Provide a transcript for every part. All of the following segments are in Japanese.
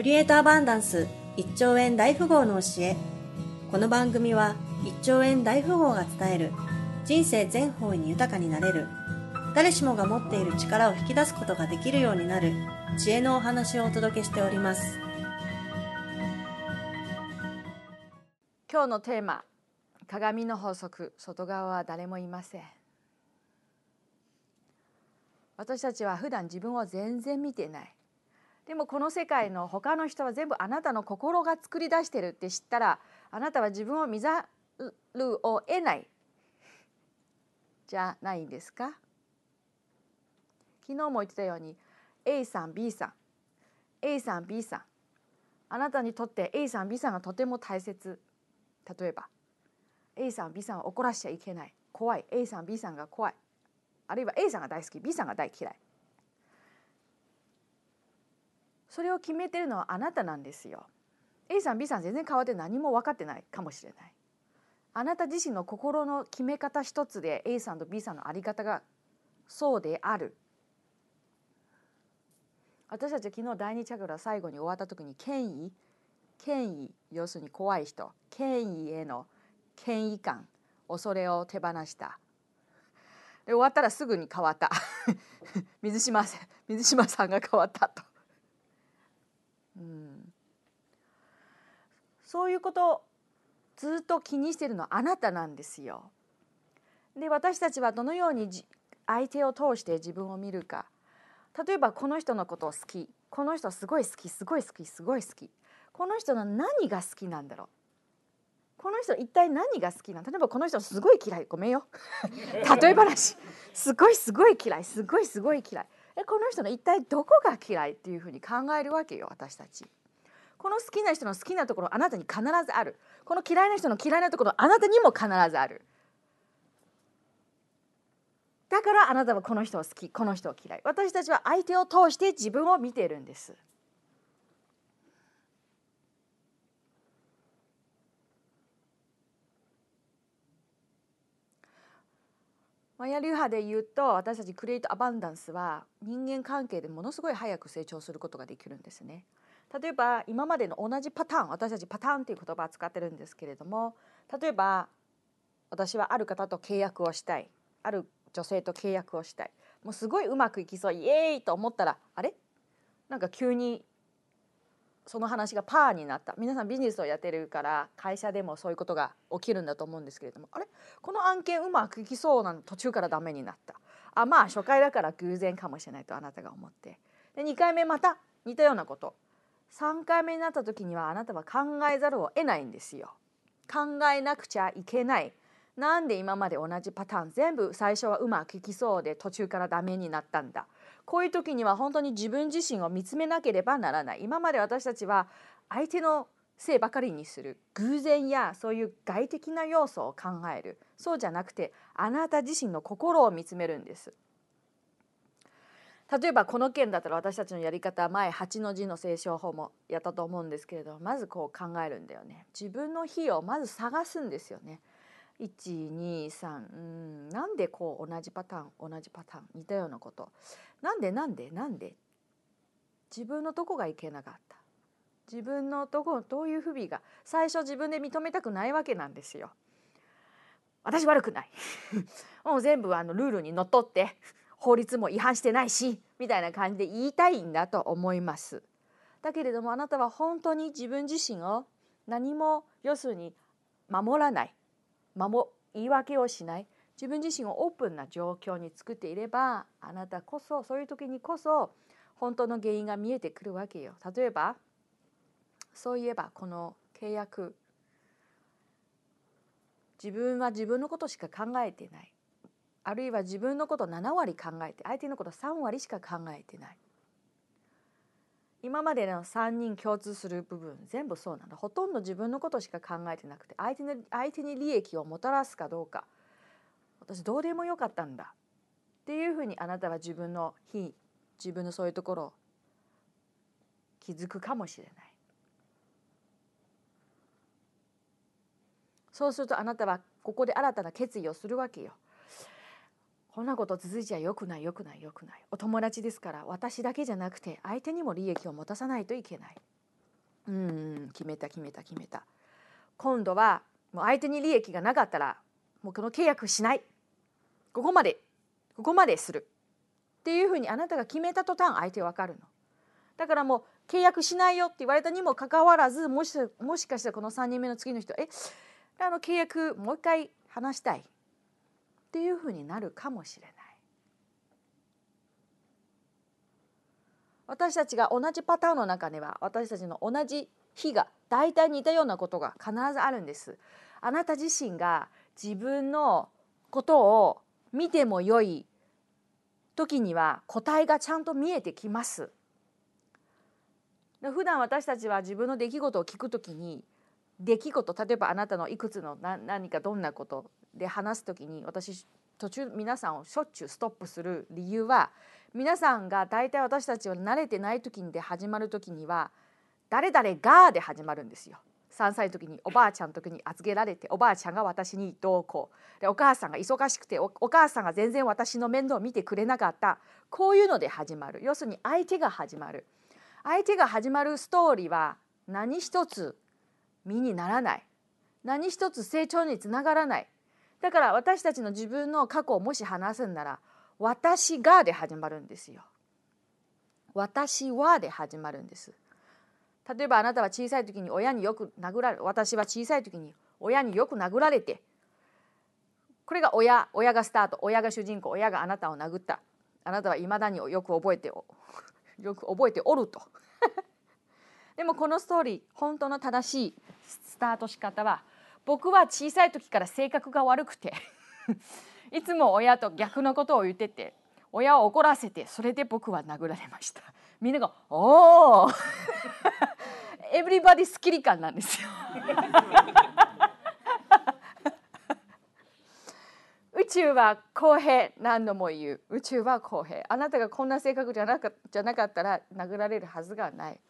クリエイトアバンダンス1兆円大富豪の教え。この番組は1兆円大富豪が伝える人生全方位に豊かになれる。誰しもが持っている力を引き出すことができるようになる知恵のお話をお届けしております。今日のテーマ鏡の法則。外側は誰もいません。私たちは普段自分を全然見てない。でもこの世界の他の人は全部あなたの心が作り出してるって知ったらあなたは自分を見ざるを得ない。じゃないんですか？昨日も言ってたように A さん B さん。A さん B さん。あなたにとって A さん B さんがとても大切。例えば A さん B さんを怒らしちゃいけない。怖い。A さん B さんが怖い。あるいは A さんが大好き。B さんが大嫌い。それを決めてるのはあなたなんですよ。A さん B さん全然変わって何も分かってないかもしれない。あなた自身の心の決め方一つで A さんと B さんの在り方がそうである。私たち昨日第二チャクラ最後に終わった時に権威権威要するに怖い人権威への権威感恐れを手放した。で終わったらすぐに変わった。水島水島さんが変わったと、そういうことずっと気にしてるのはあなたなんですよ。で私たちはどのように相手を通して自分を見るか。例えばこの人のことを好き。この人すごい好き。すごい好き。すごい好き。この人の何が好きなんだろう。この人一体何が好きなの？例えばこの人すごい嫌い。ごめんよ。例え話。すごいすごい嫌い。すごいすごい嫌い。えこの人の一体どこが嫌い？っていうふうに考えるわけよ私たち。この好きな人の好きなところあなたに必ずある。この嫌いな人の嫌いなところあなたにも必ずある。だからあなたはこの人を好きこの人を嫌い。私たちは相手を通して自分を見ているんです。マヤ流派で言うと私たちクリエイトアバンダンスは人間関係でものすごい早く成長することができるんですね。例えば今までの同じパターン私たちパターンという言葉を使ってるんですけれども例えば私はある方と契約をしたい。ある女性と契約をしたい。もうすごいうまくいきそう。イエーイと思ったらあれ？なんか急にその話がパーになった皆さんビジネスをやってるから会社でもそういうことが起きるんだと思うんですけれどもあれ？この案件うまくいきそうなの途中からダメになったあまあ初回だから偶然かもしれないとあなたが思ってで2回目また似たようなこと3回目になった時にはあなたは考えざるを得ないんですよ。考えなくちゃいけない。なんで今まで同じパターン全部最初はうまくいきそうで途中からダメになったんだ。こういう時には本当に自分自身を見つめなければならない。今まで私たちは相手のせいばかりにする偶然やそういう外的な要素を考えるそうじゃなくてあなた自身の心を見つめるんです。例えばこの件だったら私たちのやり方は前8の字の聖書法もやったと思うんですけれどまずこう考えるんだよね自分の非をまず探すんですよね123うんなんでこう同じパターン同じパターン似たようなこと。なんでなんでなんで？自分のどこがいけなかった。自分のどこどういう不備が？最初自分で認めたくないわけなんですよ。私悪くない。もう全部あのルールにのっとって法律も違反してないしみたいな感じで言いたいんだと思います。だけれどもあなたは本当に自分自身を何も要するに守らない。守言い訳をしない。自分自身をオープンな状況に作っていればあなたこそそういう時にこそ本当の原因が見えてくるわけよ。例えばそういえばこの契約自分は自分のことしか考えてない。あるいは自分のこと7割考えて相手のこと3割しか考えてない。今までの3人共通する部分全部そうなんだ。ほとんど自分のことしか考えてなくて相手の相手に利益をもたらすかどうか。私どうでもよかったんだっていうふうにあなたは自分の非自分のそういうところを気づくかもしれない。そうするとあなたはここで新たな決意をするわけよ。こんなこと続いちゃよくないよくないよくない。お友達ですから私だけじゃなくて相手にも利益を持たさないといけない。うん決めた決めた決めた。今度はもう相手に利益がなかったらもうこの契約しない。ここまでここまでする。っていうふうにあなたが決めた途端相手わかるの。だからもう契約しないよって言われたにもかかわらずもしもしかしたらこの3人目の次の人えあの契約もう一回話したい。っていうふうになるかもしれない。私たちが同じパターンの中では私たちの同じ日が大体似たようなことが必ずあるんです。あなた自身が自分のことを見てもよい時には答えがちゃんと見えてきます。普段私たちは自分の出来事を聞くときに出来事例えばあなたのいくつの何かどんなことで話す時に私途中皆さんをしょっちゅうストップする理由は皆さんが大体私たちは慣れてない時にで始まる時には誰々がで始まるんですよ。3歳の時におばあちゃんの時に預けられておばあちゃんが私にどうこう。でお母さんが忙しくてお母さんが全然私の面倒を見てくれなかった。こういうので始まる。要するに相手が始まる。相手が始まるストーリーは何一つ身にならない。何一つ成長につながらない。だから私たちの自分の過去をもし話すんなら私がで始まるんですよ。私はで始まるんです。例えばあなたは小さい時に親によく殴られ私は小さい時に親によく殴られてこれが親親がスタート親が主人公親があなたを殴った。あなたはいまだによく覚えて よく覚えておると。でもこのストーリー本当の正しいスタート仕方は僕は小さい時から性格が悪くて いつも親と逆のことを言ってて親を怒らせてそれで僕は殴られました。みんなが「おおエブリバディスキリ感なんですよ。宇宙は公平何度も言う。宇宙は公平。あなたがこんな性格じゃなかじゃなかったら殴られるはずがない。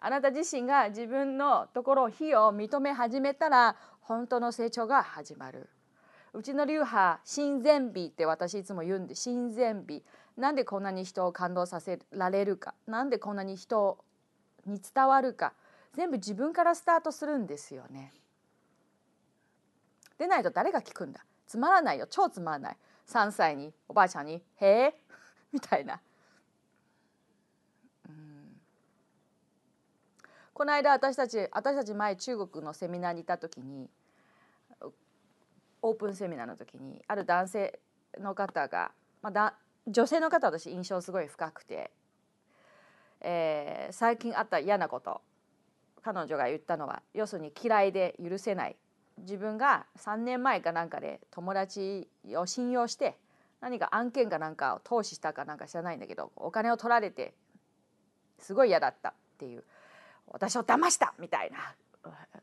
あなた自身が自分のところ非を認め始めたら本当の成長が始まる。うちの流派親善美って私いつも言うんで親善美。なんでこんなに人を感動させられるか。なんでこんなに人に伝わるか。全部自分からスタートするんですよね。でないと誰が聞くんだ。つまらないよ。超つまらない。3歳におばあちゃんに「へえ」みたいな。この間私たち私たち前中国のセミナーにいた時にオープンセミナーの時にある男性の方が、まあ、だ女性の方私印象すごい深くて、えー、最近あった嫌なこと彼女が言ったのは要するに嫌いで許せない。自分が3年前かなんかで友達を信用して何か案件かなんかを投資したかなんか知らないんだけどお金を取られてすごい嫌だったっていう。私を騙したみたいな。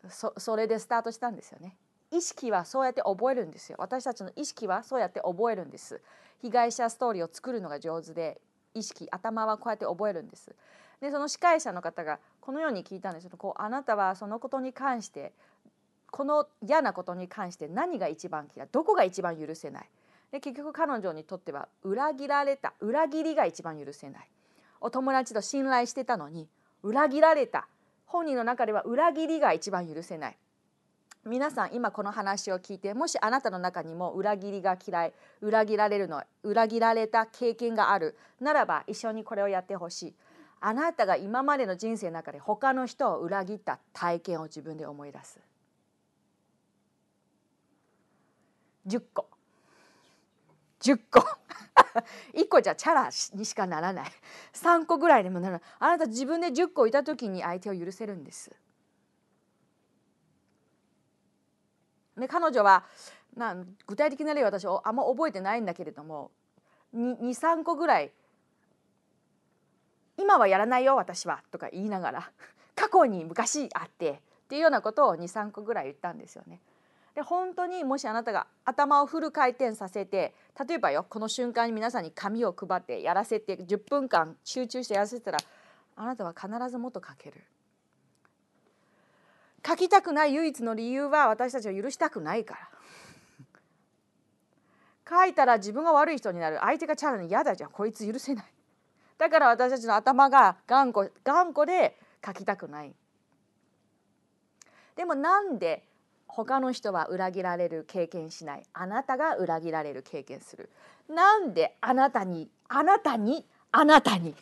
そそれでスタートしたんですよね。意識はそうやって覚えるんですよ。私たちの意識はそうやって覚えるんです。被害者ストーリーを作るのが上手で意識頭はこうやって覚えるんです。でその司会者の方がこのように聞いたんですよ。こうあなたはそのことに関してこの嫌なことに関して何が一番嫌いどこが一番許せない。で結局彼女にとっては裏切られた裏切りが一番許せない。お友達と信頼してたのに裏切られた。本人の中では裏切りが一番許せない。皆さん今この話を聞いてもしあなたの中にも裏切りが嫌い裏切られるの裏切られた経験があるならば一緒にこれをやってほしい。あなたが今までの人生の中で他の人を裏切った体験を自分で思い出す。10個。10個。1個じゃチャラにしかならない。3個ぐらいでもならないあなた自分で10個いた時に相手を許せるんです。で彼女はな具体的な例は私あんま覚えてないんだけれども23個ぐらい「今はやらないよ私は」とか言いながら 過去に昔あってっていうようなことを23個ぐらい言ったんですよね。で本当にもしあなたが頭をフル回転させて例えばよこの瞬間に皆さんに紙を配ってやらせて10分間集中してやらせたらあなたは必ずもっと書ける。書きたくない唯一の理由は私たちを許したくないから。書いたら自分が悪い人になる。相手がチャラに嫌だじゃん。こいつ許せない。だから私たちの頭が頑固頑固で書きたくない。でもなんで他の人は裏切られる経験しない。あなたが裏切られる経験する。なんであなたにあなたにあなたに？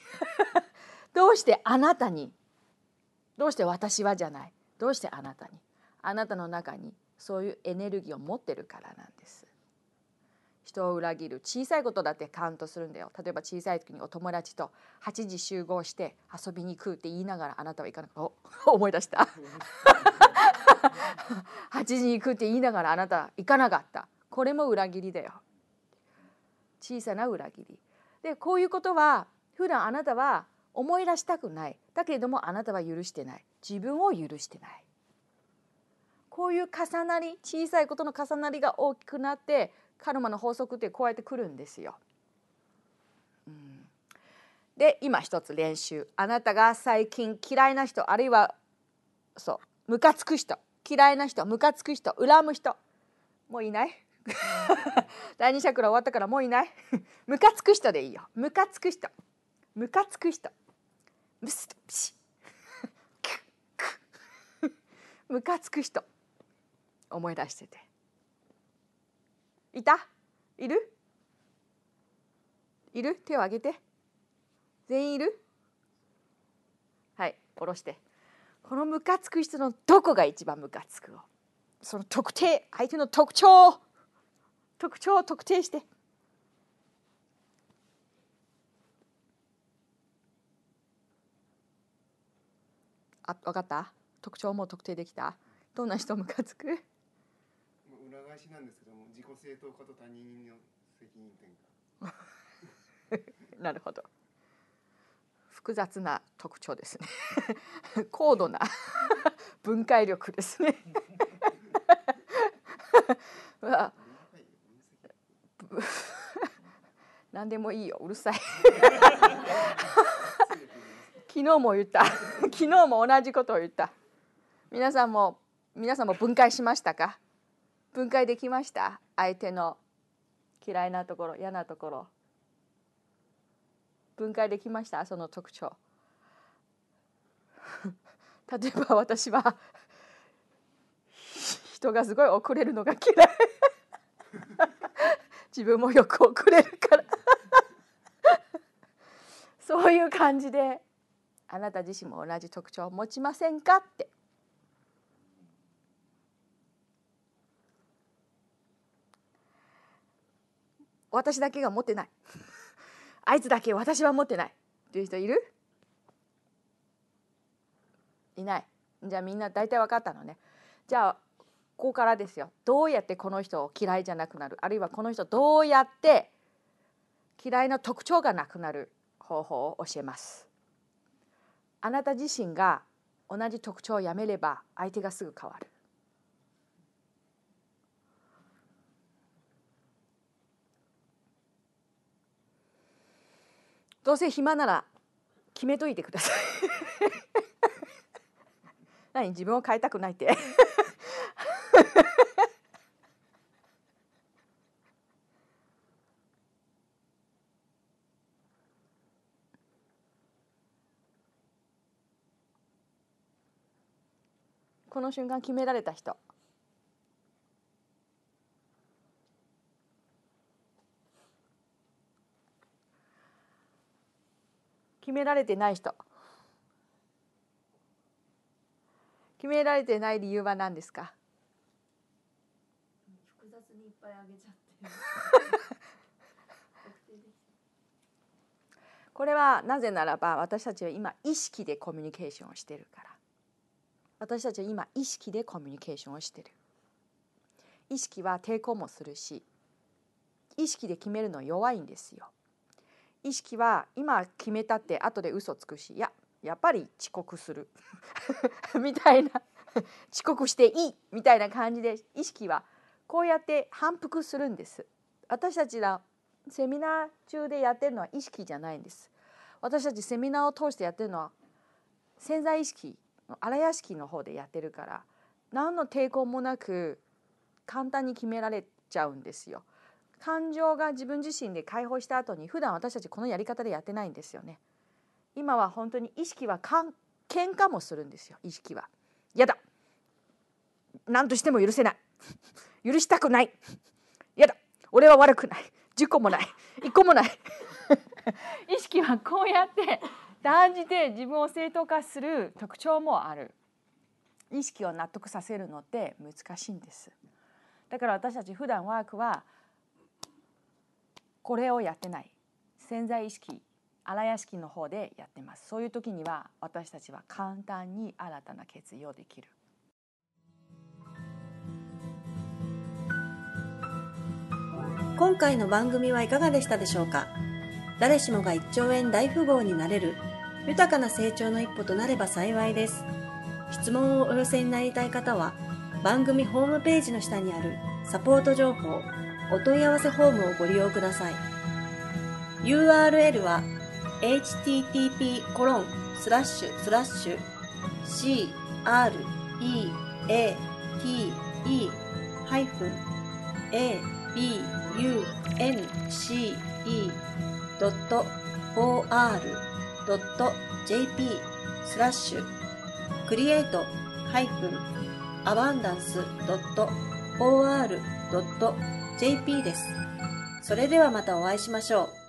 どうしてあなたに？どうして私はじゃない？どうしてあなたに？あなたの中にそういうエネルギーを持ってるからなんです。人を裏切る小さいことだってカウントするんだよ。例えば小さい時にお友達と8時集合して遊びに行くって言いながらあなたは行かなかった思い出した。8時に行くって言いながらあなた行かなかった。これも裏切りだよ。小さな裏切り。でこういうことは普段あなたは思い出したくない。だけれどもあなたは許してない。自分を許してない。こういう重なり小さいことの重なりが大きくなってカルマの法則ってこうやってくるんですよ。うん、で今一つ練習。あなたが最近嫌いな人あるいはそうムカつく人。嫌いな人ムカつく人恨む人。もういない。第二チャクラ終わったからもういない。ムカつく人でいいよ。ムカつく人。ムカつく人。ムスとピシ。ムカつく人。思い出してて。いたいるいる手を挙げて全員いるはい下ろしてこのムカつく人のどこが一番ムカつくをその特定相手の特徴特徴を特定してあ分かった特徴も特定できたどんな人ムカつく返しなんですけども自己正当化と他人の責任転嫁 なるほど。複雑な特徴ですね。高度な 分解力ですね。何でもいいよ。うるさい。昨日も言った。昨日も同じことを言った。皆さんも皆さんも分解しましたか？分解できました？相手の嫌いなところ嫌なところ。分解できました？その特徴。例えば私は 人がすごい遅れるのが嫌い。自分もよく遅れるから。そういう感じであなた自身も同じ特徴を持ちませんか？って。私だけが持ってない。あいつだけ私は持ってない。っていう人いる？いない。じゃあみんな大体分かったのね。じゃあここからですよ。どうやってこの人を嫌いじゃなくなる？あるいはこの人どうやって嫌いな特徴がなくなる方法を教えます。あなた自身が同じ特徴をやめれば相手がすぐ変わる。どうせ暇なら決めといてください。何自分を変えたくないって。この瞬間決められた人。決められてない人。決められてない理由は何ですか？複雑にいっぱいあげちゃって これはなぜならば私たちは今意識でコミュニケーションをしてるから。私たちは今意識でコミュニケーションをしてる。意識は抵抗もするし意識で決めるの弱いんですよ意識は今決めたって後で嘘つくしいややっぱり遅刻する。みたいな。遅刻していい。みたいな感じで意識はこうやって反復するんです。私たちがセミナー中でやってるのは意識じゃないんです。私たちセミナーを通してやってるのは潜在意識荒屋敷の方でやってるから何の抵抗もなく簡単に決められちゃうんですよ。感情が自分自身で解放した後に普段私たちこのやり方でやってないんですよね。今は本当に意識はかん喧嘩もするんですよ意識は。やだ。何としても許せない。許したくない。やだ。俺は悪くない。10個もない。1個もない。意識はこうやって断じて自分を正当化する特徴もある。意識を納得させるのって難しいんです。だから私たち普段ワークはこれをやってない。潜在意識荒屋敷の方でやってます。そういう時には私たちは簡単に新たな決意をできる。今回の番組はいかがでしたでしょうか？誰しもが1兆円大富豪になれる豊かな成長の一歩となれば幸いです。質問をお寄せになりたい方は番組ホームページの下にあるサポート情報お問い合わせフォームをご利用ください。URL は http コロンスラッシュスラッシュ c r e a t e ハイフン a b u n c e ドット o r ドット j p スラッシュク JP です。それではまたお会いしましょう。